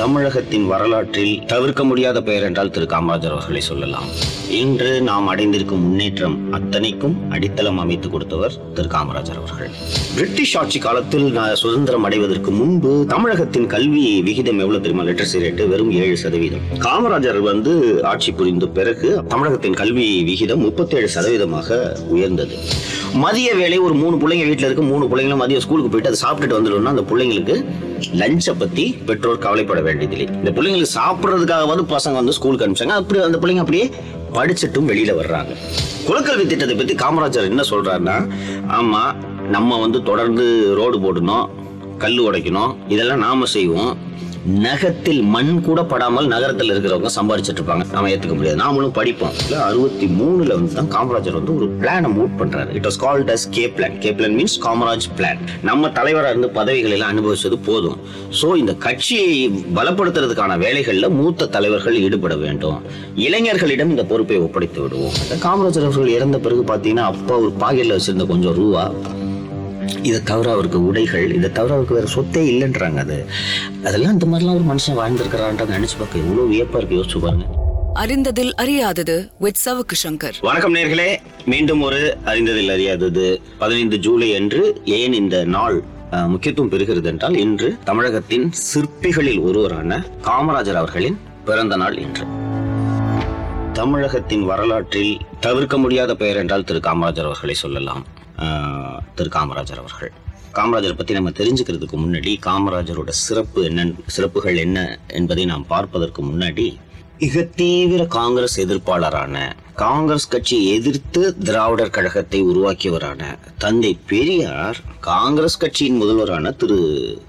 தமிழகத்தின் வரலாற்றில் தவிர்க்க முடியாத பெயர் என்றால் திரு காமராஜர் அவர்களை சொல்லலாம். இன்று நாம் அடைந்திருக்கும் முன்னேற்றம் அத்தனைக்கும் அடித்தளம் அமைத்து கொடுத்தவர் திரு காமராஜர் அவர்கள். பிரிட்டிஷ் ஆட்சி காலத்தில் சுதந்திரம் அடைவதற்கு முன்பு தமிழகத்தின் கல்வி விகிதம் எவ்வளவு தெரியுமா? லிட்டரசி ரேட்டு வெறும் ஏழு சதவீதம். காமராஜர் வந்து ஆட்சி புரிந்த பிறகு தமிழகத்தின் கல்வி விகிதம் முப்பத்தேழு சதவீதமாக உயர்ந்தது. மதிய வேலை ஒரு மூணு பிள்ளைங்க வீட்டில் இருக்கு மூணு பிள்ளைங்களும் மதியம் ஸ்கூலுக்கு போயிட்டு அதை சாப்பிட்டுட்டு வந்துடணும்னா அந்த பிள்ளைங்களுக்கு லஞ்சை பற்றி பெற்றோர் கவலைப்பட வேண்டியதில்லை. இந்த பிள்ளைங்களுக்கு சாப்பிட்றதுக்காகவாது பசங்க வந்து ஸ்கூலுக்கு அனுப்பிச்சாங்க. அப்படி அந்த பிள்ளைங்க அப்படியே படிச்சுட்டும் வெளியில் வர்றாங்க. குலக்கல்வி திட்டத்தை பற்றி காமராஜர் என்ன சொல்கிறாருன்னா ஆமாம் நம்ம வந்து தொடர்ந்து ரோடு போடணும் கல் உடைக்கணும் இதெல்லாம் நாம செய்வோம். நகத்தில் மண் கூட படாமல் நகரத்தில் இருக்கிறவங்க சம்பாரிச்சிட்டு இருப்பாங்க. நாம ஏத்துக்க முடியாது. நாமளும் படிப்போம். இல்ல அறுபத்தி மூணுல வந்து தான் காமராஜர் வந்து ஒரு பிளான மூட் பண்றாரு. It was called as K plan K plan means Kamaraj plan நம்ம தலைவராக இருந்து பதவிகள் எல்லாம் அனுபவிச்சது போதும். ஸோ இந்த கட்சியை பலப்படுத்துறதுக்கான வேலைகளில் மூத்த தலைவர்கள் ஈடுபட வேண்டும். இளைஞர்களிடம் இந்த பொறுப்பை ஒப்படைத்து விடுவோம். காமராஜர் அவர்கள் இறந்த பிறகு பார்த்தீங்கன்னா அப்பா ஒரு பாக்கெட்ல வச்சிருந்த கொஞ்சம் ரூபா இதை தவிர அவருக்கு உடைகள் இதை தவிர அவருக்கு வேற சொத்தே இல்லைன்றாங்க அது. அதெல்லாம் இந்த மாதிரிலாம் ஒரு மனுஷன் வாழ்ந்திருக்கிறான்ட்டு நினைச்சு பார்க்க எவ்வளவு வியப்பா இருக்கு யோசிச்சு பாருங்க. அறிந்ததில் அறியாதது வித் சவுக்கு சங்கர். வணக்கம் நேர்களே மீண்டும் ஒரு அறிந்ததில் அறியாதது. பதினைந்து ஜூலை அன்று ஏன் இந்த நாள் முக்கியத்துவம் பெறுகிறது என்றால் இன்று தமிழகத்தின் சிற்பிகளில் ஒருவரான காமராஜர் அவர்களின் பிறந்த நாள் இன்று. தமிழகத்தின் வரலாற்றில் தவிர்க்க முடியாத பெயர் என்றால் திரு காமராஜர் அவர்களை சொல்லலாம். திரு காமராஜர் அவர்கள். காமராஜர் பற்றி நம்ம தெரிஞ்சுக்கிறதுக்கு முன்னாடி காமராஜரோட சிறப்பு என்ன சிறப்புகள் என்ன என்பதை நாம் பார்ப்பதற்கு முன்னாடி மிக தீவிர காங்கிரஸ் எதிர்ப்பாளரான காங்கிரஸ் கட்சியை எதிர்த்து திராவிடர் கழகத்தை உருவாக்கியவரான தந்தை பெரியார் காங்கிரஸ் கட்சியின் முதல்வரான திரு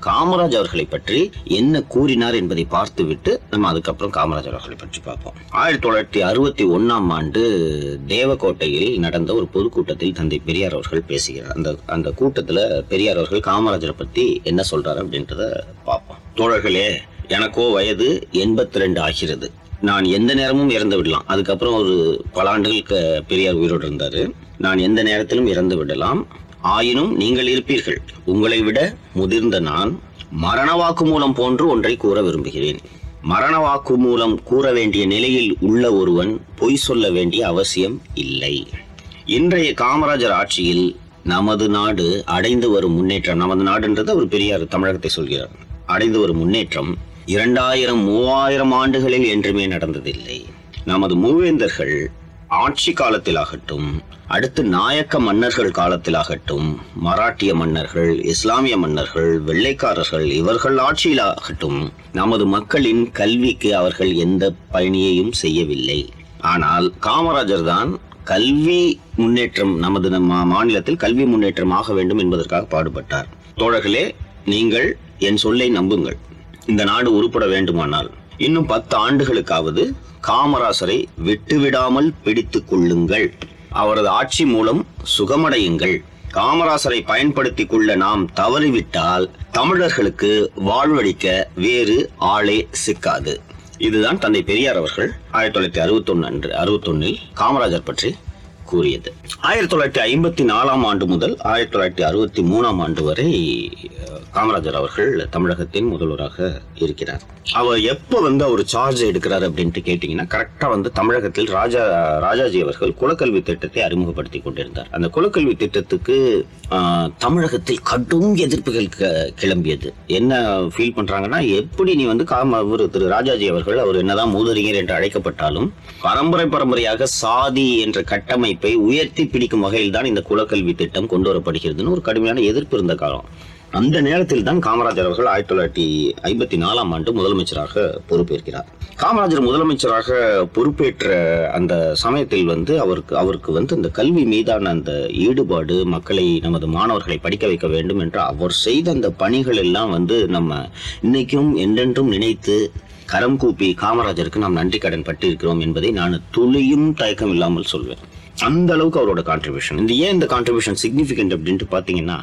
காமராஜ் அவர்களை பற்றி என்ன கூறினார் என்பதை பார்த்துவிட்டு நம்ம அதுக்கப்புறம் காமராஜர் அவர்களை பற்றி பார்ப்போம். ஆயிரத்தி தொள்ளாயிரத்தி அறுபத்தி ஒன்னாம் ஆண்டு தேவக்கோட்டையில் நடந்த ஒரு பொதுக்கூட்டத்தில் தந்தை பெரியார் அவர்கள் பேசுகிறார். அந்த அந்த கூட்டத்தில் பெரியார் அவர்கள் காமராஜரை பத்தி என்ன சொல்றாரு அப்படின்றத பார்ப்போம். தோழர்களே எனக்கோ வயது எண்பத்தி ரெண்டு ஆகிறது. நான் எந்த நேரமும் இறந்து விடலாம். அதுக்கப்புறம் ஒரு பல ஆண்டுகளுக்கு பெரியார் உயிரோடு இருந்தார். நான் எந்த நேரத்திலும் இறந்து விடலாம். ஆயினும் நீங்கள் இருப்பீர்கள். உங்களை விட முதிர்ந்த நான் மரண வாக்குமூலம் போன்று ஒன்றை கூற விரும்புகிறேன். மரண வாக்குமூலம் கூற வேண்டிய நிலையில் உள்ள ஒருவன் பொய் சொல்ல வேண்டிய அவசியம் இல்லை. இன்றைய காமராஜர் ஆட்சியில் நமது நாடு அடைந்து வரும் முன்னேற்றம் நமது நாடுன்றது அவர் பெரியார் தமிழகத்தை சொல்கிறார். அடைந்து வரும் முன்னேற்றம் இரண்டாயிரம் மூவாயிரம் ஆண்டுகளில் என்றுமே நடந்ததில்லை. நமது மூவேந்தர்கள் ஆட்சி காலத்திலாகட்டும் அடுத்து நாயக்க மன்னர்கள் காலத்திலாகட்டும் மராட்டிய மன்னர்கள் இஸ்லாமிய மன்னர்கள் வெள்ளைக்காரர்கள் இவர்கள் ஆட்சியிலாகட்டும் நமது மக்களின் கல்விக்கு அவர்கள் எந்த பயணியையும் செய்யவில்லை. ஆனால் காமராஜர் தான் கல்வி முன்னேற்றம் நமது நம்ம மாநிலத்தில் கல்வி முன்னேற்றம் ஆக வேண்டும் என்பதற்காக பாடுபட்டார். தோழர்களே நீங்கள் என் சொல்லை நம்புங்கள். இந்த நாடு உருப்பட வேண்டுமானால் இன்னும் பத்து ஆண்டுகளுக்காவது காமராசரை விட்டுவிடாமல் பிடித்துக் கொள்ளுங்கள். அவரது ஆட்சி மூலம் சுகமடையுங்கள். காமராசரை பயன்படுத்தி கொள்ள நாம் தவறிவிட்டால் தமிழர்களுக்கு வாழ்வழிக்க வேறு ஆளே சிக்காது. இதுதான் தந்தை பெரியார் அவர்கள் ஆயிரத்தி தொள்ளாயிரத்தி அறுபத்தொன்னு அன்று அறுபத்தொன்னில் காமராஜர் பற்றி கூறியது. ஆயிரத்தி தொள்ளாயிரத்தி ஐம்பத்தி நாலாம் ஆண்டு முதல் ஆயிரத்தி தொள்ளாயிரத்தி அறுபத்தி மூணாம் ஆண்டு வரை காமராஜர் அவர்கள் தமிழகத்தின் முதல்வராக இருக்கிறார். அவர் எப்போ வந்து அவர் சார்ஜ் எடுக்கிறார் அப்படின்ட்டு கேட்டிங்கன்னா கரெக்டாக வந்து தமிழகத்தில் ராஜா ராஜாஜி அவர்கள் குலக்கல்வி திட்டத்தை அறிமுகப்படுத்தி கொண்டிருந்தார். அந்த குலக்கல்வி திட்டத்துக்கு ஆஹ், தமிழகத்தில் கடும் எதிர்ப்புகள் க- கிளம்பியது. என்ன ஃபீல் பண்றாங்கன்னா எப்படி நீ வந்து காம ஒரு திரு ராஜாஜி அவர்கள் அவர் என்னதான் மூதறிஞர் என்று அழைக்கப்பட்டாலும் பரம்பரை பரம்பரையாக சாதி என்ற கட்டமைப்பை உயர்த்தி பிடிக்கும் வகையில் தான் இந்த குலக்கல்வி திட்டம் கொண்டு வரப்படுகிறதுன்னு ஒரு கடுமையான எதிர்ப்பு இருந்த காலம். அந்த நேரத்தில் தான் காமராஜர் அவர்கள் ஆயிரத்தி தொள்ளாயிரத்தி ஐம்பத்தி நாலாம் ஆண்டு முதலமைச்சராக பொறுப்பேற்கிறார். காமராஜர் முதலமைச்சராக பொறுப்பேற்ற அந்த சமயத்தில் வந்து அவருக்கு அவருக்கு வந்து இந்த கல்வி மீதான அந்த ஈடுபாடு மக்களை நமது மாணவர்களை படிக்க வைக்க வேண்டும் என்று அவர் செய்த அந்த பணிகள் எல்லாம் வந்து நம்ம இன்னைக்கும் என்றென்றும் நினைத்து கரம் கூப்பி காமராஜருக்கு நாம் நன்றி கடன் பட்டிருக்கிறோம் என்பதை நான் துளியும் தயக்கம் இல்லாமல் சொல்வேன். அந்த அளவுக்கு அவரோட கான்ட்ரிபியூஷன் இந்த ஏன் இந்த கான்ட்ரிபியூஷன் சிக்னிஃபிகண்ட் அப்படின்ட்டு பார்த்தீங்கன்னா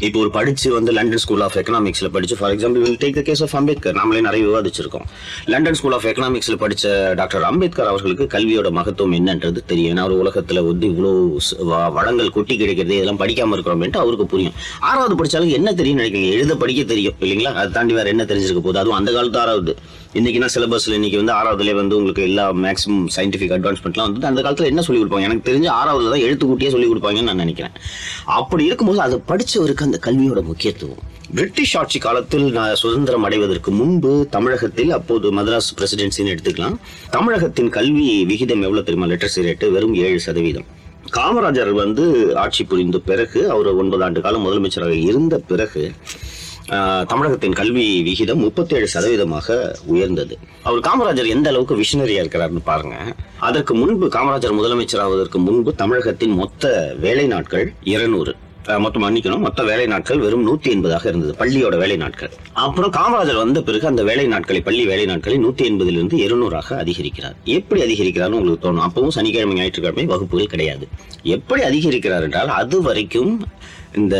இப்போ ஒரு படிச்சு வந்து லண்டன் ஸ்கூல் ஆஃப் எக்கனாமிக்ஸ்ல படிச்சு for example will take the case of Ambedkar நாமளே நிறைய விவாதிச்சிருக்கோம். லண்டன் ஸ்கூல் ஆஃப் எக்கனாமிக்ஸ்ல படிச்ச டாக்டர் அம்பேத்கர் அவர்களுக்கு கல்வியோட மகத்துவம் என்னன்றது தெரியும். ஏன்னா அவர் உலகத்துல வந்து இவ்வளோ வ- வளங்கள் கொட்டி கிடைக்கிறது இதெல்லாம் படிக்காம இருக்கிறோம்ட்டு அவருக்கு புரியும். ஆறாவது படிச்சாலும் என்ன தெரியும் நினைக்கிறீங்க? எழுத படிக்க தெரியும் இல்லைங்களா? அதை தாண்டி வேற என்ன தெரிஞ்சிருக்க போகுது? அதுவும் அந்த காலத்து ஆறாவது. இன்றைக்கினா சிலபஸ்ல இன்னைக்கு வந்து ஆறாவதுலேயே வந்து உங்களுக்கு எல்லா மேக்ஸிமம் சயின்டிஃபிக் அட்வான்ஸ்மெண்ட்லாம் வந்து அந்த காலத்துல என்ன சொல்லி கொடுப்பாங்க? எனக்கு தெரிஞ்சு ஆறாவதுல தான் எழுத்துக்கூட்டியே சொல்லி கொடுப்பாங்கன்னு நான் நினைக்கிறேன். அப்படி இருக்கும்போது அதை படிச்சவருக்கு அந்த கல்வியோட முக்கியத்துவம். பிரிட்டிஷ் ஆட்சி காலத்தில் நான் சுதந்திரம் அடைவதற்கு முன்பு தமிழகத்தில் அப்போது மதராஸ் பிரசிடென்சின்னு எடுத்துக்கலாம். தமிழகத்தின் கல்வி விகிதம் எவ்வளவு தெரியுமா? லிட்டரசி ரேட்டு வெறும் ஏழு சதவீதம். காமராஜர் வந்து ஆட்சி புரிந்த பிறகு அவர் ஒன்பது ஆண்டு காலம் முதலமைச்சராக இருந்த பிறகு ஆஹ், தமிழகத்தின் கல்வி விகிதம் முப்பத்தேழு சதவீதமாக உயர்ந்தது. அவர் காமராஜர் எந்த அளவுக்கு விஷனரியா இருக்கிறார்னு பாருங்க. அதற்கு முன்பு காமராஜர் முதலமைச்சர் ஆவதற்கு முன்பு தமிழகத்தின் மொத்த வேலை நாட்கள் இருநூறு. மொத்தம் மன்னிக்கணும். மொத்த வேலை நாட்கள் வெறும் நூத்தி எண்பதாக இருந்தது. பள்ளியோட வேலை நாட்கள். அப்புறம் காமராஜர் வந்த பிறகு அந்த வேலை நாட்களை பள்ளி வேலை நாட்களை நூத்தி எண்பதிலிருந்து இருநூறாக அதிகரிக்கிறார். எப்படி அதிகரிக்கிறார்னு உங்களுக்கு தோணும்? அப்பவும் சனிக்கிழமை ஞாயிற்றுக்கிழமை வகுப்புகள் கிடையாது. எப்படி அதிகரிக்கிறார் என்றால் அது வரைக்கும் இந்த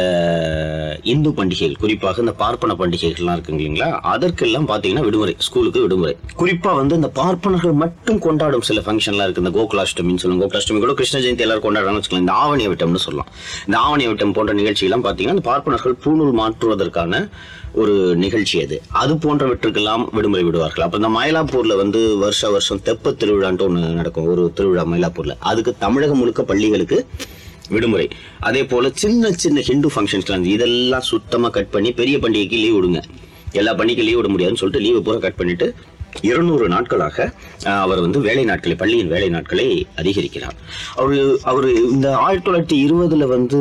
இந்து பண்டிகைகள் குறிப்பாக இந்த பார்ப்பன பண்டிகைகள்லாம் இருக்குங்க இல்லைங்களா? அதற்கெல்லாம் பார்த்தீங்கன்னா விடுமுறை ஸ்கூலுக்கு விடுமுறை. குறிப்பாக வந்து இந்த பார்ப்பனர்கள் மட்டும் கொண்டாடும் சில ஃபங்க்ஷன்லாம் இருக்குது இந்த கோகுலாஷ்டமின்னு சொல்லுவாங்க. கோகுலாஷ்டமி கூட கிருஷ்ண ஜெயந்தி எல்லாரும் கொண்டாடுறாங்கன்னு வச்சுக்கலாம் இந்த ஆவணிய விட்டம்னு சொல்லலாம். இந்த ஆவணிய விட்டம் போன்ற நிகழ்ச்சியெல்லாம் பார்த்தீங்கன்னா இந்த பார்ப்பனர்கள் பூணூல் மாற்றுவதற்கான ஒரு நிகழ்ச்சி அது. அது போன்றவற்றுக்கெல்லாம் விடுமுறை விடுவார்கள். அப்போ இந்த மயிலாப்பூர்ல வந்து வருஷ வருஷம் தெப்ப திருவிழான்ட்டு ஒன்று நடக்கும். ஒரு திருவிழா மயிலாப்பூர்ல. அதுக்கு தமிழகம் முழுக்க பள்ளிகளுக்கு விடுமுறை. அதே போல சின்ன சின்ன ஹிந்து ஃபங்க்ஷன்ஸ்லாம் இதெல்லாம் சுத்தமா கட் பண்ணி பெரிய பண்டிகைக்கு லீவ் விடுங்க. எல்லா பண்டிகைக்கும் லீவ் விட முடியாதுன்னு சொல்லிட்டு லீவு பூரா கட் பண்ணிட்டு இருநூறு நாட்களாக ஆஹ், அவர் வந்து வேலை நாட்களை பள்ளியின் வேலை நாட்களை அதிகரிக்கிறார். அவரு அவரு இந்த ஆயிரத்தி தொள்ளாயிரத்தி இருபதுல வந்து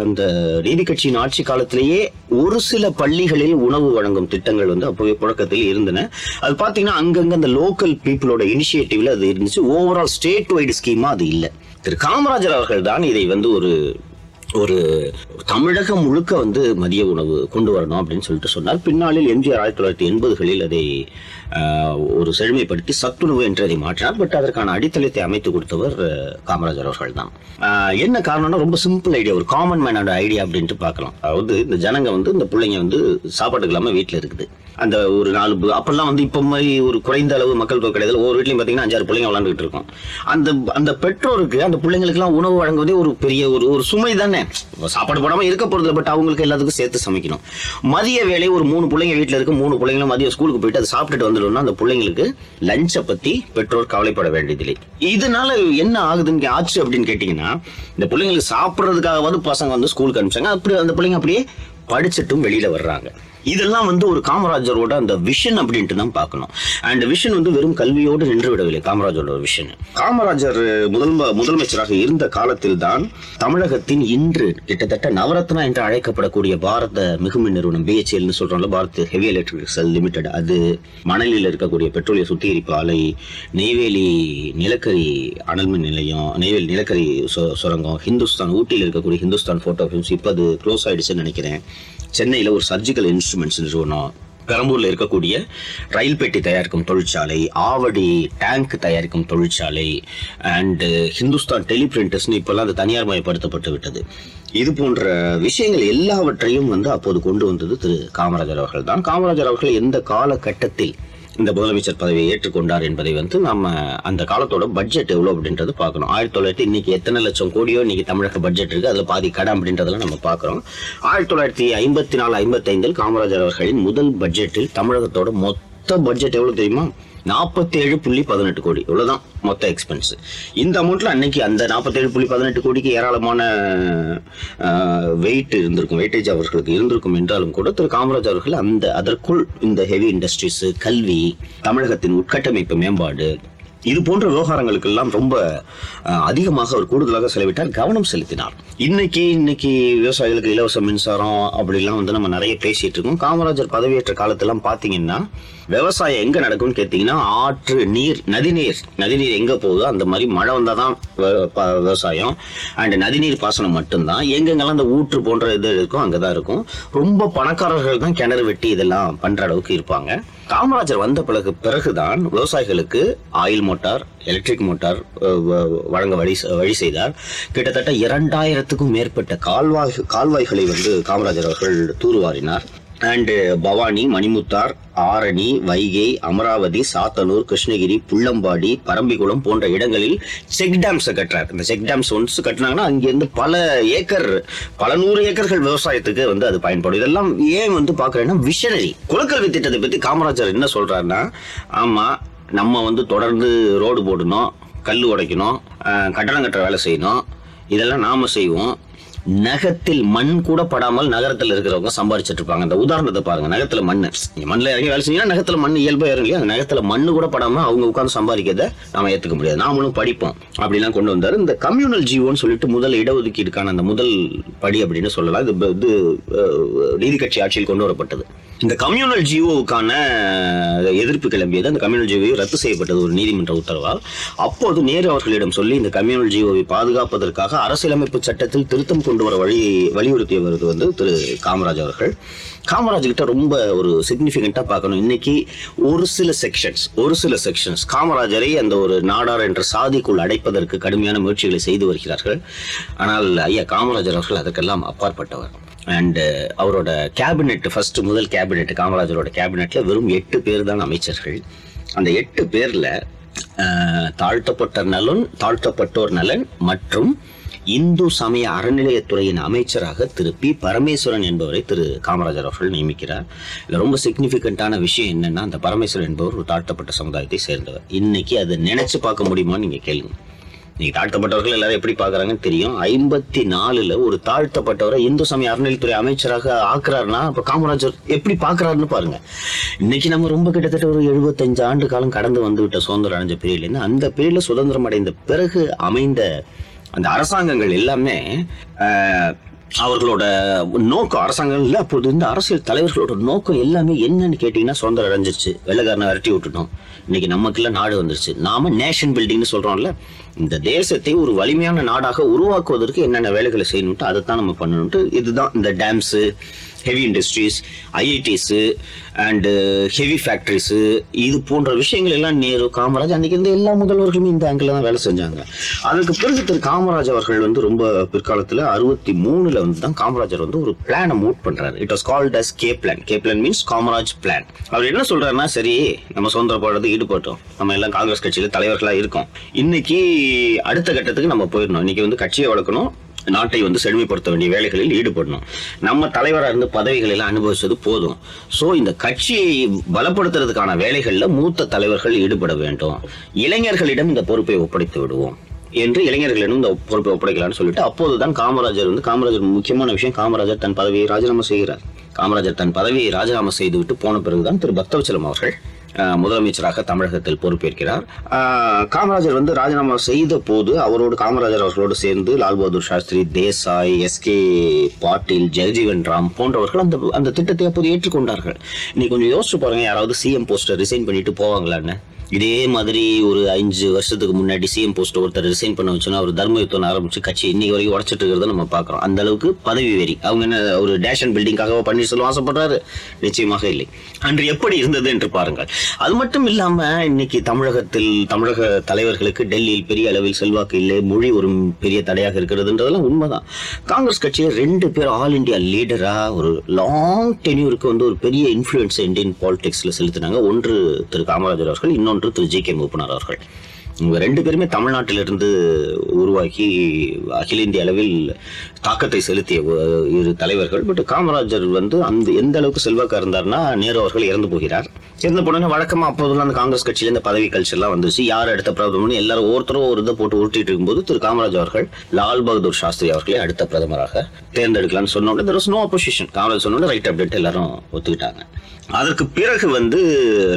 அந்த நீதி கட்சியின் ஆட்சி காலத்திலேயே ஒரு சில பள்ளிகளில் உணவு வழங்கும் திட்டங்கள் வந்து அப்போவே புழக்கத்தில் இருந்தன. அது பார்த்தீங்கன்னா அங்கங்க அந்த லோக்கல் பீப்புளோட இனிஷியேட்டிவ்ல அது இருந்துச்சு. ஓவரால் ஸ்டேட் வைடு ஸ்கீமா அது இல்லை. திரு காமராஜர் அவர்கள் தான் இதை வந்து ஒரு ஒரு தமிழகம் முழுக்க வந்து மதிய உணவு கொண்டு வரணும் அப்படின்னு சொல்லிட்டு சொன்னார். பின்னாளில் எம்ஜிஆர் ஆயிரத்தி தொள்ளாயிரத்தி எண்பதுகளில் அதை ஒரு செழுமைப்படுத்தி சத்துணவு என்று அதை மாற்றினார். பட் அதற்கான அடித்தளத்தை அமைத்து கொடுத்தவர் காமராஜர் அவர்கள் தான் என்ன காரணம்னா ரொம்ப சிம்பிள் ஐடியா ஒரு காமன் மேனோட ஐடியா அப்படின்ட்டு பார்க்கலாம். அதாவது இந்த ஜனங்க வந்து இந்த பிள்ளைங்க வந்து சாப்பாட்டுக்கு இல்லாமல் வீட்டில் இருக்குது. அந்த ஒரு நாலு அப்பெல்லாம் வந்து இப்போ மாதிரி ஒரு குறைந்த அளவு மக்கள் தொகை கிடையாது. ஒவ்வொரு வீட்லையும் பார்த்தீங்கன்னா அஞ்சாறு பிள்ளைங்க விளாண்டுட்டு இருக்கோம். அந்த அந்த பெற்றோருக்கு அந்த பிள்ளைங்களுக்குலாம் உணவு வழங்குவதே ஒரு பெரிய ஒரு ஒரு சுமை தானே. சாப்பாடு போடாமல் இருக்க போகிறது பட் அவங்களுக்கு எல்லாத்துக்கும் சேர்த்து சமைக்கணும். மதிய வேலை ஒரு மூணு பிள்ளைங்க வீட்டில் இருக்கு மூணு பிள்ளைங்களும் மதியம் ஸ்கூலுக்கு போயிட்டு அதை சாப்பிட்டுட்டு வந்து சொல்லணும்னா அந்த பிள்ளைங்களுக்கு லஞ்சை பத்தி பெற்றோர் கவலைப்பட வேண்டியதில்லை. இதனால என்ன ஆகுதுன்னு ஆச்சு அப்படின்னு கேட்டீங்கன்னா இந்த பிள்ளைங்களுக்கு சாப்பிட்றதுக்காகவாது பசங்க வந்து ஸ்கூலுக்கு அனுப்பிச்சாங்க. அப்படி அந்த பிள்ளைங்க அப்படியே படிச்சுட்டும் வெளியில வர்றாங்க. இதெல்லாம் வந்து ஒரு காமராஜரோட அந்த விஷன் அப்படின்ட்டு தான் பார்க்கணும். அண்ட் விஷன் வந்து வெறும் கல்வியோடு நின்று விடவில்லை காமராஜரோட விஷன் காமராஜர் முதல் முதலமைச்சராக இருந்த காலத்தில் தான் தமிழகத்தின் இன்று கிட்டத்தட்ட நவரத்னா என்று அழைக்கப்படக்கூடிய பாரத மிகுமின் நிறுவனம் பிஹெச்எல்னு சொல்றோம்ல பாரத் ஹெவி எலக்ட்ரிக்கல் லிமிடெட் அது மணலில் இருக்கக்கூடிய பெட்ரோலிய சுத்திகரிப்பு ஆலை நெய்வேலி நிலக்கரி அனல்மின் நிலையம் நெய்வேலி நிலக்கரி சு- சுரங்கம் ஹிந்துஸ்தான் ஊட்டியில் இருக்கக்கூடிய ஹிந்துஸ்தான் போட்டோ ஃபிலிம்ஸ் இப்போ அது க்ளோஸ் ஆயிடுச்சுன்னு நினைக்கிறேன். சென்னையில் ஒரு சர்ஜிக்கல் இன்ஸ்ட்ருமெண்ட்ஸ் நிறுவனம் பெரம்பூரில் இருக்கக்கூடிய ரயில் பெட்டி தயாரிக்கும் தொழிற்சாலை ஆவடி டேங்க் தயாரிக்கும் தொழிற்சாலை அண்டு ஹிந்துஸ்தான் டெலிபிரிண்டர்ஸ்னு இப்பெல்லாம் அது தனியார் மயப்படுத்தப்பட்டு விட்டது. இது போன்ற விஷயங்கள் எல்லாவற்றையும் வந்து அப்போது கொண்டு வந்தது திரு காமராஜர் அவர்கள் தான். காமராஜர் அவர்கள் எந்த காலகட்டத்தில் இந்த முதலமைச்சர் பதவியை ஏற்றுக்கொண்டார் என்பதை வந்து நம்ம அந்த காலத்தோட பட்ஜெட் எவ்வளவு அப்படின்றது பார்க்கணும். ஆயிரத்தி தொள்ளாயிரத்தி இன்னைக்கு எத்தனை லட்சம் கோடியோ இன்னைக்கு தமிழக பட்ஜெட் இருக்கு. அதுல பாதி கடன் அப்படின்றதெல்லாம் நம்ம பார்க்கிறோம். ஆயிரத்தி தொள்ளாயிரத்தி ஐம்பத்தி நாலு ஐம்பத்தி ஐந்தில் காமராஜர் அவர்களின் முதல் பட்ஜெட்டில் தமிழகத்தோட மொத்த மொத்த பட்ஜெட் எவ்வளவு தெரியுமா? நாற்பத்தி ஏழு புள்ளி பதினெட்டு கோடி. இவ்வளவுதான் மொத்த எக்ஸ்பென்ஸ் இந்த அமௌண்ட்ல அன்னைக்கு அந்த நாற்பத்தி ஏழு புள்ளி பதினெட்டு கோடிக்கு ஏராளமான வெயிட் இருந்திருக்கும். வெயிட்டேஜ் அவர்களுக்கு இருந்திருக்கும் என்றாலும் கூட திரு காமராஜ் அவர்கள் அந்த அதற்குள் இந்த ஹெவி இண்டஸ்ட்ரீஸ் கல்வி தமிழகத்தின் உட்கட்டமைப்பு மேம்பாடு இது போன்ற விவகாரங்களுக்கெல்லாம் ரொம்ப அதிகமாக அவர் கூடுதலாக செலவிட்டார் கவனம் செலுத்தினார். இன்னைக்கு இன்னைக்கு விவசாயிகளுக்கு இலவச மின்சாரம் அப்படிலாம் வந்து நம்ம நிறைய பேசிட்டு இருக்கோம். காமராஜர் பதவியேற்ற காலத்தெல்லாம் பாத்தீங்கன்னா விவசாயம் எங்க நடக்கும்னு கேட்டீங்கன்னா ஆற்று நீர் நதிநீர். நதிநீர் எங்க போகுதோ அந்த மாதிரி மழை வந்தால் தான் விவசாயம். அண்ட் நதிநீர் பாசனம் மட்டும்தான். எங்கெங்கெல்லாம் அந்த ஊற்று போன்ற இது இருக்கும் அங்கதான் இருக்கும். ரொம்ப பணக்காரர்கள் தான் கிணறு வெட்டி இதெல்லாம் பண்ற அளவுக்கு இருப்பாங்க. காமராஜர் வந்த பிறகு பிறகுதான் விவசாயிகளுக்கு ஆயில் மோட்டார் எலக்ட்ரிக் மோட்டார் வழங்க வழி வழி செய்தார். கிட்டத்தட்ட இரண்டாயிரத்துக்கும் மேற்பட்ட கால்வாய் கால்வாய்களை வந்து காமராஜர் அவர்கள் தூர்வாரினார். அண்டு uh, பவானி மணிமுத்தார் ஆரணி வைகை அமராவதி சாத்தனூர் கிருஷ்ணகிரி புள்ளம்பாடி பரம்பிக்குளம் போன்ற இடங்களில் செக் டேம்ஸ் கட்டுறாரு. இந்த செக் டேம்ஸ் ஒன்ஸ் கட்டினாங்கன்னா அங்கேருந்து பல ஏக்கர் பல நூறு ஏக்கர்கள் விவசாயத்துக்கு வந்து அது பயன்படும். இதெல்லாம் ஏன் வந்து பார்க்குறேன்னா விஷனரி குலக்கல்வி திட்டத்தை பற்றி காமராஜர் என்ன சொல்கிறாருன்னா ஆமாம் நம்ம வந்து தொடர்ந்து ரோடு போடணும் கல் உடைக்கணும் கட்டணம் கட்டுற வேலை செய்யணும் இதெல்லாம் நாம் செய்வோம். நகத்தில் மண் கூட படாமல் நகரத்துல இருக்கிறவங்க சம்பாரிச்சிட்டு இருப்பாங்க. அந்த உதாரணத்தை பாருங்க. நகத்துல மண்ணு. நீங்க மண்ணில் இறங்கி வேலை செஞ்சீங்கன்னா நகத்துல மண் இயல்பா இறங்கி இல்லையா அந்த நகத்துல மண்ணு கூட படாம அவங்க உட்காந்து சம்பாதிக்கிறத நாம ஏத்துக்க முடியாது. நாமளும் படிப்போம். அப்படிலாம் கொண்டு வந்தாரு. இந்த கம்யூனல் ஜீவோன்னு சொல்லிட்டு முதல் இடஒதுக்கீடுக்கான அந்த முதல் படி அப்படின்னு சொல்லலாம். இது இது அஹ், நீதி கட்சி ஆட்சியில் கொண்டு வரப்பட்டது. இந்த கம்யூனல் ஜிஓவுக்கான எதிர்ப்பு கிளம்பியது. அந்த கம்யூனல் ஜிஓவை ரத்து செய்யப்பட்டது ஒரு நீதிமன்ற உத்தரவால். அப்போது நேரு அவர்களிடம் சொல்லி இந்த கம்யூனல் ஜியோவை பாதுகாப்பதற்காக அரசியலமைப்பு சட்டத்தில் திருத்தம் கொண்டு வர வழி வலியுறுத்தியவர் வந்து திரு காமராஜ் அவர்கள். காமராஜ் கிட்ட ரொம்ப ஒரு சிக்னிஃபிகண்ட்டாக பார்க்கணும். இன்னைக்கு ஒரு சில செக்ஷன்ஸ் ஒரு சில செக்ஷன்ஸ் காமராஜரை அந்த ஒரு நாடார் என்ற சாதிக்குள் அடைப்பதற்கு கடுமையான முயற்சிகளை செய்து வருகிறார்கள். ஆனால் ஐயா காமராஜர் அவர்கள் அதற்கெல்லாம் அப்பாற்பட்டவர். அண்டு uh, அவரோட கேபினெட் ஃபர்ஸ்ட் முதல் கேபினெட் காமராஜரோட கேபினெட்ல வெறும் எட்டு பேர் தான் அமைச்சர்கள். அந்த எட்டு பேர்ல தாழ்த்தப்பட்ட நலன் தாழ்த்தப்பட்டோர் நலன் மற்றும் இந்து சமய அறநிலையத்துறையின் அமைச்சராக திரு பி. பரமேஸ்வரன் என்பவரை திரு காமராஜர் அவர்கள் நியமிக்கிறார். இதில் ரொம்ப சிக்னிஃபிகண்டான விஷயம் என்னன்னா அந்த பரமேஸ்வரன் என்பவர் ஒரு தாழ்த்தப்பட்ட சமுதாயத்தை சேர்ந்தவர். இன்னைக்கு அதை நினைச்சு பார்க்க முடியுமான்னு நீங்க கேளுங்க. இன்னைக்கு தாழ்த்தப்பட்டவர்கள் எல்லாரும் எப்படி பாக்குறாங்கன்னு தெரியும். ஐம்பத்தி நாலுல ஒரு தாழ்த்தப்பட்டவரை இந்து சமய அறநிலைத்துறை அமைச்சராக ஆக்குறாருன்னா அப்ப காமராஜர் எப்படி பாக்குறாருன்னு பாருங்க. இன்னைக்கு நம்ம ரொம்ப கிட்டத்தட்ட ஒரு எழுபத்தஞ்சு ஆண்டு காலம் கடந்து வந்து விட்ட சுதந்திரம் அடைஞ்ச பீரியட்ல அந்த பிரிவில் சுதந்திரம் அடைந்த பிறகு அமைந்த அந்த அரசாங்கங்கள் எல்லாமே ஆஹ், அவர்களோட நோக்கம் அரசாங்கம் அப்போது இருந்த அரசியல் தலைவர்களோட நோக்கம் எல்லாமே என்னன்னு கேட்டீங்கன்னா சுதந்திரம் அடைஞ்சிருச்சு. வெள்ளக்காரனை விரட்டி விட்டுட்டோம். இன்னைக்கு நமக்குள்ள நாடு வந்துருச்சு. நாம நேஷன் பில்டிங்னு சொல்றோம்ல இந்த தேசத்தை ஒரு வலிமையான நாடாக உருவாக்குவதற்கு என்னென்ன வேலைகளை செய்யணும்ட்டு அதை தான் நம்ம பண்ணணும்ட்டு இதுதான் இந்த dams heavy industries IITs and heavy factories இது போன்ற விஷயங்கள் எல்லாம் நேரு காமராஜ் அன்னைக்கு இருந்த எல்லா முதல்வர்களுமே இந்த ஆங்கிள் தான் வேலை செஞ்சாங்க. அதுக்கு பிறகு திரு காமராஜ் அவர்கள் வந்து ரொம்ப பிற்காலத்தில் அறுபத்தி மூணுல வந்து தான் காமராஜர் வந்து ஒரு பிளானை மூட் பண்ணுறாரு it was called as K plan K plan means Kamaraj plan அவர் என்ன சொல்கிறாருன்னா சரி நம்ம சுதந்திர போராட்டத்துக்கு ஈடுபட்டோம். நம்ம எல்லாம் காங்கிரஸ் கட்சியில் தலைவர்களாக இருக்கோம். இன்னைக்கு அடுத்த கட்டத்துக்கு நம்ம போயிடணும். இன்னைக்கு வந்து கட்சியை வளர்க்கணும். நாட்டை வந்து செழுமைப்படுத்த வேண்டிய வேலைகளில் ஈடுபடணும். நம்ம தலைவராக இருந்து பதவிகளில் அனுபவிச்சது போதும். ஸோ இந்த கட்சியை பலப்படுத்துறதுக்கான வேலைகளில் மூத்த தலைவர்கள் ஈடுபட வேண்டும். இளைஞர்களிடம் இந்த பொறுப்பை ஒப்படைத்து விடுவோம். என்று இளைஞர்களிடம் இந்த பொறுப்பை ஒப்படைக்கலாம்னு சொல்லிட்டு அப்போதுதான் காமராஜர் வந்து காமராஜர் முக்கியமான விஷயம் காமராஜர் தன் பதவியை ராஜினாமா செய்கிறார். காமராஜர் தன் பதவியை ராஜினாமா செய்துவிட்டு போன பிறகுதான் திரு பக்தவச்சலம் அவர்கள் முதலமைச்சராக தமிழகத்தில் பொறுப்பேற்கிறார். காமராஜர் வந்து ராஜினாமா செய்த போது அவரோடு காமராஜர் அவர்களோடு சேர்ந்து லால் பகதூர் சாஸ்திரி தேசாய் எஸ்கே பாட்டீல் ஜெகஜீவன் ராம் போன்றவர்கள் அந்த அந்த திட்டத்தை அப்போது ஏற்றுக்கொண்டார்கள். இன்னைக்கு கொஞ்சம் யோசிச்சு பாருங்க யாராவது சிஎம் போஸ்டர் ரிசைன் பண்ணிட்டு போவாங்களான்னு. இதே மாதிரி ஒரு அஞ்சு வருஷத்துக்கு முன்னாடி சிஎம் போஸ்ட் ஒருத்தர் ரிசைன் பண்ண வச்சோன்னா அவர் தர்ம யுத்தம் ஆரம்பிச்சு கட்சி இன்னைக்கு வரைக்கும் உடச்சிட்டு இருக்கிறத நம்ம பார்க்குறோம். அந்த அளவுக்கு பதவி வெறி. அவங்க என்ன ஒரு டேஷன் பில்டிங்காக பன்னீர்செல்வம் ஆசைப்படுறாரு? நிச்சயமாக இல்லை. அன்று எப்படி இருந்தது என்று பாருங்கள். அது மட்டும் இல்லாம இன்னைக்கு தமிழகத்தில் தமிழக தலைவர்களுக்கு டெல்லியில் பெரிய அளவில் செல்வாக்கு இல்லை மொழி ஒரு பெரிய தடையாக இருக்கிறதுன்றதெல்லாம் உண்மைதான். காங்கிரஸ் கட்சியில் ரெண்டு பேர் ஆல் இந்தியா லீடரா ஒரு லாங் டென்யூருக்கு வந்து ஒரு பெரிய இன்ஃப்ளூயன்ஸ் இந்தியன் பாலிடிக்ஸ்ல செலுத்தினாங்க. ஒன்று திரு காமராஜர் அவர்கள் இன்னொன்று திரு ஜி கே மூப்பனார் அவர்கள். இவங்க ரெண்டு பேருமே தமிழ்நாட்டிலிருந்து உருவாக்கி அகில இந்திய அளவில் தாக்கத்தை செலுத்திய இரு தலைவர்கள் பட் காமராஜர் வந்து அந்த எந்த அளவுக்கு செல்வாக்கா இருந்தார்னா நேரு அவர்கள் இறந்து போகிறார். இறந்து போனோடனே வழக்கமா அப்போதெல்லாம் அந்த காங்கிரஸ் கட்சியில இந்த பதவி கல்ச்சர்லாம் வந்துச்சு. யார் அடுத்த பிரதமர்னு எல்லாரும் ஒருத்தரும் ஒரு இதை போட்டு உருட்டிட்டு இருக்கும்போது திரு காமராஜ் அவர்கள் லால் பகதூர் சாஸ்திரி அவர்களை அடுத்த பிரதமராக தேர்ந்தெடுக்கலாம்னு சொன்னோட there was no opposition Kamaraj சொன்னோட right அப்டேட் எல்லாரும் ஒத்துக்கிட்டாங்க. அதற்கு பிறகு வந்து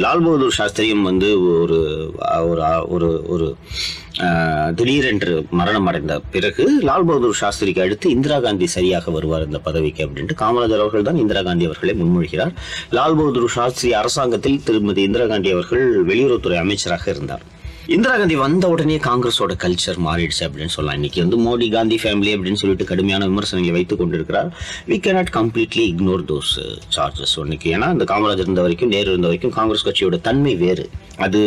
லால் பகதூர் சாஸ்திரியும் வந்து ஒரு ஒரு ஒரு ஒரு திடீரென்று மரணம் அடைந்த பிறகு லால் பகதூர் சாஸ்திரிக்கு அடுத்து இந்திரா காந்தி சரியாக வருவார் இந்த பதவிக்கு அப்படின்ட்டு காமராஜர் அவர்கள் தான் இந்திரா காந்தி அவர்களை முன்மொழிகிறார். லால் பகதூர் சாஸ்திரி அரசாங்கத்தில் திருமதி இந்திரா காந்தி அவர்கள் வெளியுறவுத்துறை அமைச்சராக இருந்தார். இந்திரா காந்தி வந்த உடனே காங்கிரஸோட கல்ச்சர் மாறிடுச்சு அப்படின்னு சொல்லலாம். இன்னைக்கு வந்து மோடி காந்தி ஃபேமிலி அப்படின்னு சொல்லிட்டு கடுமையான விமர்சனங்களை வைத்துக் கொண்டிருக்கிறார். We cannot completely ignore those charges இன்னைக்கு ஏன்னா இந்த காமராஜர் இருந்த வரைக்கும் நேரு இருந்த வரைக்கும் காங்கிரஸ் கட்சியோட தன்மை வேறு. அது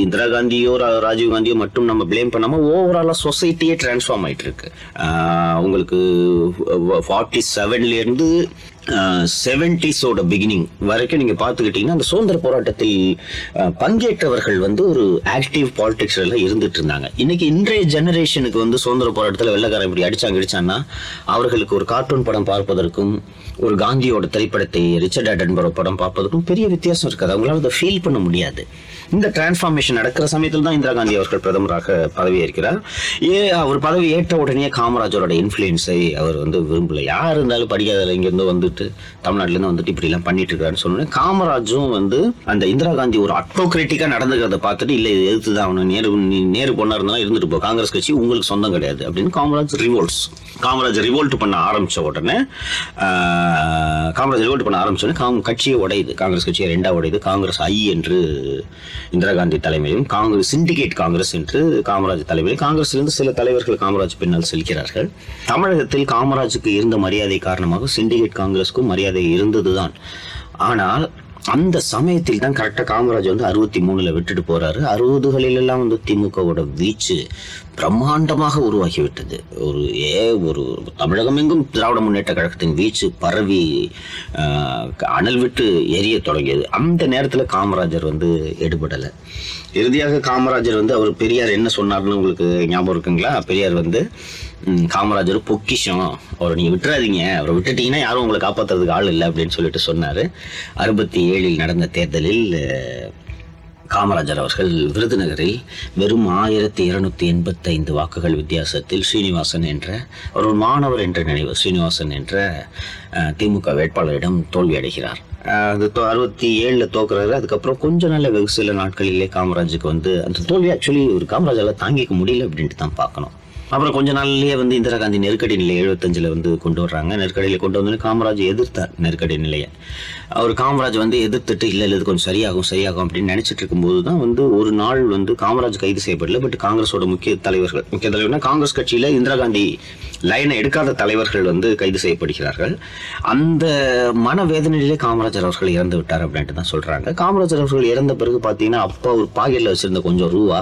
இந்திரா காந்தியோ ரா- ராஜீவ் காந்தியோ மட்டும் நம்ம ப்ளேம் பண்ணாம ஓவராலா சொசைட்டியே டிரான்ஸ்ஃபார்ம் ஆயிட்டு இருக்கு. உங்களுக்கு ஃபார்ட்டி செவன்ல இருந்து செவன்டிஸோட பிகினிங் வரைக்கும் நீங்க பார்த்துக்கிட்டீங்கன்னா அந்த சுதந்திர போராட்டத்தில் பங்கேற்றவர்கள் வந்து ஒரு ஆக்டிவ் பாலிடிக்ஸ்ல எல்லாம் இருந்துட்டு இருந்தாங்க. இன்னைக்கு இன்றைய ஜெனரேஷனுக்கு வந்து சுதந்திர போராட்டத்தில் வெள்ளக்காரன் இப்படி அடிச்சாங்க அடிச்சான்னா அவர்களுக்கு ஒரு கார்ட்டூன் படம் பார்ப்பதற்கும் ஒரு காந்தியோட திரைப்படத்தை ரிச்சர்ட் அடன்பரோ படம் பார்ப்பதற்கும் பெரிய வித்தியாசம் இருக்காது. அவங்களால அதை ஃபீல் பண்ண முடியாது. இந்த டிரான்ஸ்ஃபார்மேஷன் நடக்கிற சமயத்தில் தான் இந்திரா காந்தி அவர்கள் பிரதமராக பதவியேற்கிறார். ஏ அவர் பதவி ஏற்ற உடனே காமராஜரோட இன்ஃப்ளூயன்ஸை அவர் வந்து விரும்பல. யார் இருந்தாலும் படிக்காத இங்கேருந்து வந்துட்டு தமிழ்நாட்டிலேருந்து வந்துட்டு இப்படி எல்லாம் பண்ணிட்டு இருக்காருன்னு சொன்னோன்னே காமராஜும் வந்து அந்த இந்திரா காந்தி ஒரு அட்டோக்ரேட்டிக்காக நடந்துக்கிறத பார்த்துட்டு இல்லை இது எதிர்த்து தான் அவனு நேரு நேரு பொண்ணா இருந்தாலும் இருந்துட்டு போ காங்கிரஸ் கட்சி உங்களுக்கு சொந்தம் கிடையாது அப்படின்னு காமராஜ் ரிவோல்ட்ஸ் காமராஜ் ரிவோல்ட் பண்ண ஆரம்பிச்ச உடனே காமராஜ் ரிவோல்ட் பண்ண ஆரம்பிச்ச உடனே கட்சியை உடையுது காங்கிரஸ் கட்சியை ரெண்டா உடையுது காங்கிரஸ் ஐ என்று இந்திரா காந்தி தலைமையிலும் காங்கிரஸ் சிண்டிகேட் காங்கிரஸ் என்று காமராஜ் தலைமையில் காங்கிரஸிலிருந்து சில தலைவர்கள் காமராஜ் பின்னால் செல்கிறார்கள். தமிழகத்தில் காமராஜுக்கு இருந்த மரியாதை காரணமாக சிண்டிகேட் காங்கிரஸ் காங்கிரஸ்க்கும் மரியாதை இருந்ததுதான். ஆனால் அந்த சமயத்தில் தான் கரெக்டாக காமராஜ் வந்து அறுபத்தி மூணுல விட்டுட்டு போறாரு. அறுபதுகளிலெல்லாம் வந்து திமுகவோட வீச்சு பிரம்மாண்டமாக உருவாகிவிட்டது. ஒரு ஏ ஒரு தமிழகம் எங்கும் திராவிட முன்னேற்ற கழகத்தின் வீச்சு பரவி அனல் விட்டு எரிய தொடங்கியது. அந்த நேரத்தில் காமராஜர் வந்து எடுபடலை. இறுதியாக காமராஜர் வந்து அவர் பெரியார் என்ன சொன்னார்னு உங்களுக்கு ஞாபகம் இருக்குங்களா? பெரியார் வந்து காமராஜர் பொக்கிஷம். அவரை நீங்க விட்டுறாதீங்க. அவரை விட்டுட்டீங்கன்னா யாரும் உங்களை காப்பாத்துறதுக்கு ஆள் இல்லை அப்படின்னு சொல்லிட்டு சொன்னார். அறுபத்தி ஏழில் நடந்த தேர்தலில் காமராஜர் அவர்கள் விருதுநகரில் வெறும் ஆயிரத்தி இருநூத்தி எண்பத்தைந்து வாக்குகள் வித்தியாசத்தில் ஸ்ரீனிவாசன் என்ற அவர் ஒரு மாணவர் என்ற நினைவு ஸ்ரீனிவாசன் என்ற திமுக வேட்பாளரிடம் தோல்வி அடைகிறார். அது தோ- அறுபத்தி ஏழில் தோக்குறாரு. அதுக்கப்புறம் கொஞ்சம் நல்ல வெகு சில நாட்களிலே காமராஜுக்கு வந்து அந்த தோல்வி ஆக்சுவலி ஒரு காமராஜால் தாங்கிக்க முடியல அப்படின்ட்டு தான் பார்க்கணும். அப்புறம் கொஞ்ச நாள்லயே வந்து இந்திரா காந்தி நெருக்கடி நிலை எழுபத்தஞ்சுல வந்து கொண்டு வர்றாங்க. நெருக்கடியில கொண்டு வந்து காமராஜ் எதிர்த்தார் நெருக்கடி நிலையை. அவர் காமராஜ் வந்து எதிர்த்துட்டு இல்லை இல்லை இது கொஞ்சம் சரியாகும் சரியாகும் அப்படின்னு நினைச்சிட்டு இருக்கும்போது தான் வந்து ஒரு நாள் வந்து காமராஜ் கைது செய்யப்படல. பட் காங்கிரஸோட முக்கிய தலைவர்கள் முக்கிய தலைவர்னா காங்கிரஸ் கட்சியில் இந்திரா காந்தி லைனை எடுக்காத தலைவர்கள் வந்து கைது செய்யப்படுகிறார்கள். அந்த மனவேதனையிலே காமராஜர் அவர்கள் இறந்து விட்டார் அப்படின்ட்டு தான் சொல்கிறாங்க காமராஜர் அவர்கள் இறந்த பிறகு பார்த்தீங்கன்னா அப்பா ஒரு பாக்கெட்டில் வச்சிருந்த கொஞ்சம் ரூபா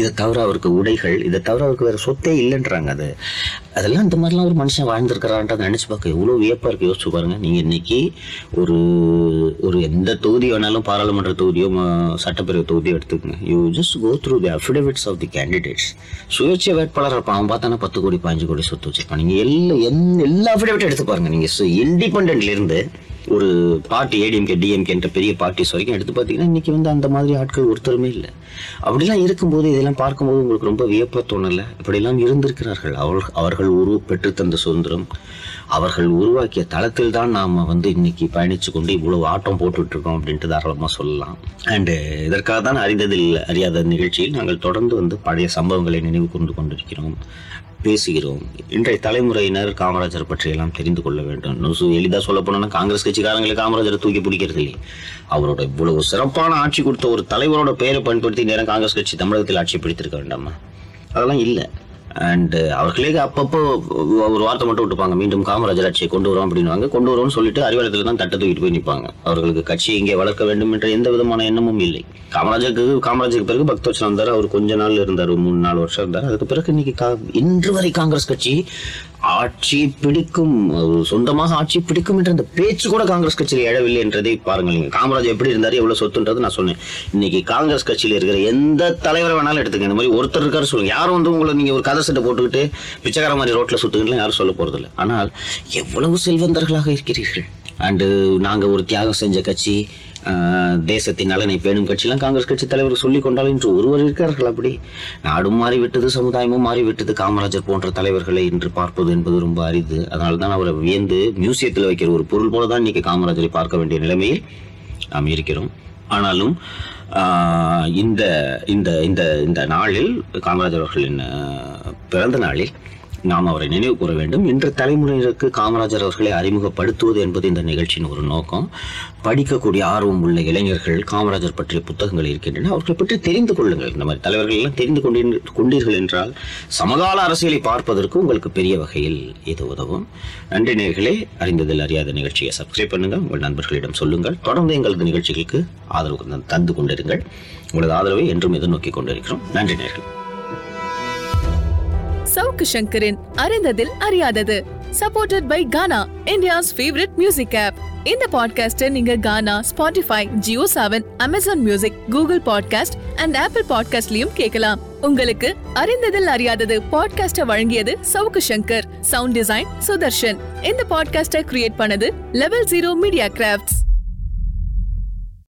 இதை தவிர அவருக்கு உடைகள் இதை தவிர அவருக்கு வேறு சொத்தே இல்லைன்றாங்க அது. அதெல்லாம் இந்த மாதிரிலாம் ஒரு மனுஷன் வாழ்ந்திருக்கிறான்றதை நினச்சி பார்க்க எவ்வளோ வியப்பாக இருக்குது யோசிச்சு பாருங்கள் நீங்கள் இன்றைக்கி ஒரு ஒரு எந்த தொகுதி வேணாலும் பாராளுமன்ற தொகுதியோ சட்டப்பேரவை தொகுதியோ எடுத்துக்கங்க. You just go through the affidavits of the candidates சுயேட்சை வேட்பாளர் இருப்பான் அவன் பார்த்தானா பத்து கோடி பாஞ்சு கோடி சொத்து வச்சுருப்பான். நீங்கள் எல்லா என்- எல்லா அஃபிடவிட்டும் எடுத்து பாருங்கள் நீங்கள் இண்டிபெண்ட்லேருந்து ஒரு பார்ட்டி ஏடிஎம்கே டிஎம்கேன்ற பெரிய பார்ட்டிஸ் வரைக்கும் எடுத்து பார்த்தீங்கன்னா இன்னைக்கு வந்து அந்த மாதிரி ஆட்கள் ஒருத்தருமே இல்லை. அப்படிலாம் இருக்கும்போது இதெல்லாம் பார்க்கும்போது உங்களுக்கு ரொம்ப வியப்பா தோணலை? இப்படியெல்லாம் இருந்திருக்கிறார்கள். அவர்கள் அவர்கள் உரு பெற்று தந்த சுதந்திரம். அவர்கள் உருவாக்கிய தளத்தில் தான் நாம் வந்து இன்னைக்கு பயணிச்சு கொண்டு இவ்வளவு ஆட்டம் போட்டுட்டு இருக்கோம் அப்படின்ட்டு தாராளமாக சொல்லலாம். அண்டு இதற்காக தான் அறிந்ததில் அறியாத நிகழ்ச்சியில் நாங்கள் தொடர்ந்து வந்து பழைய சம்பவங்களை நினைவு கொண்டு கொண்டிருக்கிறோம். பேசுகிறோம். இன்றைய தலைமுறையினர் காமராஜர் பற்றியெல்லாம் தெரிந்து கொள்ள வேண்டும். இன்னும் சு- சொல்ல போனோம்னா காங்கிரஸ் கட்சிக்காரங்களை காமராஜரை தூக்கி பிடிக்கிறது இல்லை அவரோட இவ்வளவு சிறப்பான ஆட்சி கொடுத்த ஒரு தலைவரோட பெயரை பயன்படுத்தி நேரம் காங்கிரஸ் கட்சி தமிழகத்தில் ஆட்சி பிடித்திருக்க வேண்டாமா? அதெல்லாம் இல்லை. அண்ட் uh, அவர்களே அப்பப்போ ஒரு வார்த்தை மட்டும் விட்டுப்பாங்க. மீண்டும் காமராஜர் ஆட்சியை கொண்டு வரோம் அப்படின்னுவாங்க. கொண்டு வரோம்னு சொல்லிட்டு அறிவாலயத்தில் தான் தட்டை தூக்கிட்டு போய் நிற்பாங்க அவர்களுக்கு கட்சியை இங்கே வளர்க்க வேண்டும் என்ற எந்த விதமான எண்ணமும் இல்லை. காமராஜருக்கு காமராஜருக்கு பிறகு பக்தோச்சனம் வந்தார் அவர் கொஞ்ச நாள் இருந்தார் மூணு நாலு வருஷம் இருந்தார். அதுக்கு பிறகு இன்னைக்கு கா- இன்று வரை காங்கிரஸ் கட்சி ஆட்சி பிடிக்கும் ஒரு சொந்தமாக ஆட்சி பிடிக்கும் என்ற அந்த பேச்சு கூட காங்கிரஸ் கட்சியில் எழவில்லை என்றதை பாருங்கள் நீங்க காமராஜ் எப்படி இருந்தாரு எவ்வளவு சொத்துன்றது நான் சொன்னேன். இன்னைக்கு காங்கிரஸ் கட்சியில் இருக்கிற எந்த தலைவரை வேணாலும் எடுத்துக்க இந்த மாதிரி ஒருத்தர் இருக்காரு சொல்லுங்க. யாரும் வந்து உங்களை நீங்க ஒரு கதை சட்டை போட்டுக்கிட்டு பிச்சைக்கார மாதிரி ரோட்ல சுத்துங்கன்னு யாரும் சொல்ல போறதில்லை. ஆனால் எவ்வளவு செல்வந்தர்களாக இருக்கிறீர்கள்? அண்டு uh, நாங்கள் ஒரு தியாகம் செஞ்ச கட்சி தேசத்தின் நலனை பேணும் கட்சியெல்லாம் காங்கிரஸ் கட்சி தலைவர் சொல்லி கொண்டால் இன்று ஒருவர் இருக்கிறார்கள் அப்படி. நாடும் மாறிவிட்டது சமுதாயமும் மாறிவிட்டது காமராஜர் போன்ற தலைவர்களை இன்று பார்ப்பது என்பது ரொம்ப அரிது. அதனால தான் அவரை வியந்து மியூசியத்தில் வைக்கிற ஒரு பொருள் போல தான் இன்னைக்கு காமராஜரை பார்க்க வேண்டிய நிலைமையில் நாம் இருக்கிறோம். ஆனாலும் இந்த இந்த இந்த இந்த நாளில் காமராஜர் அவர்களின் பிறந்த நாளில் நாம் அவரை நினைவு கூற வேண்டும். இன்று தலைமுறையினருக்கு காமராஜர் அவர்களை அறிமுகப்படுத்துவது என்பது இந்த நிகழ்ச்சியின் ஒரு நோக்கம். படிக்கக்கூடிய ஆர்வம் உள்ள இளைஞர்கள் காமராஜர் பற்றிய புத்தகங்கள் இருக்கின்றன. அவர்களை பற்றி தெரிந்து கொள்ளுங்கள். இந்த மாதிரி தலைவர்கள் எல்லாம் தெரிந்து கொண்டீர் கொண்டீர்கள் என்றால் சமகால அரசியலை பார்ப்பதற்கு உங்களுக்கு பெரிய வகையில் இது உதவும். நன்றி நேர்களே. அறிந்ததில் அறியாத நிகழ்ச்சியை சப்ஸ்கிரைப் பண்ணுங்கள். உங்கள் நண்பர்களிடம் சொல்லுங்கள். தொடர்ந்து எங்களது நிகழ்ச்சிகளுக்கு ஆதரவு தந்து கொண்டிருங்கள். உங்களது ஆதரவை என்றும் எதிர்நோக்கி கொண்டிருக்கிறோம். நன்றி நேர்கள். சவுக்கு சங்கரின் அறிந்ததில் அறியாதது. Supported by Gaana India's favourite music app இந்த பாட்காஸ்டை நீங்க Gaana Spotify Jio Saavn Amazon music Google podcast and Apple பாட்காஸ்ட்லயும் கேட்கலாம். உங்களுக்கு அறிந்ததில் அறியாதது பாட்காஸ்டை வழங்கியது சவுக்கு சங்கர் சவுண்ட் டிசைன் சுதர்ஷன். இந்த பாட்காஸ்டை கிரியேட் பண்ணது லெவல் ஜீரோ மீடியா கிராஃப்ட்ஸ்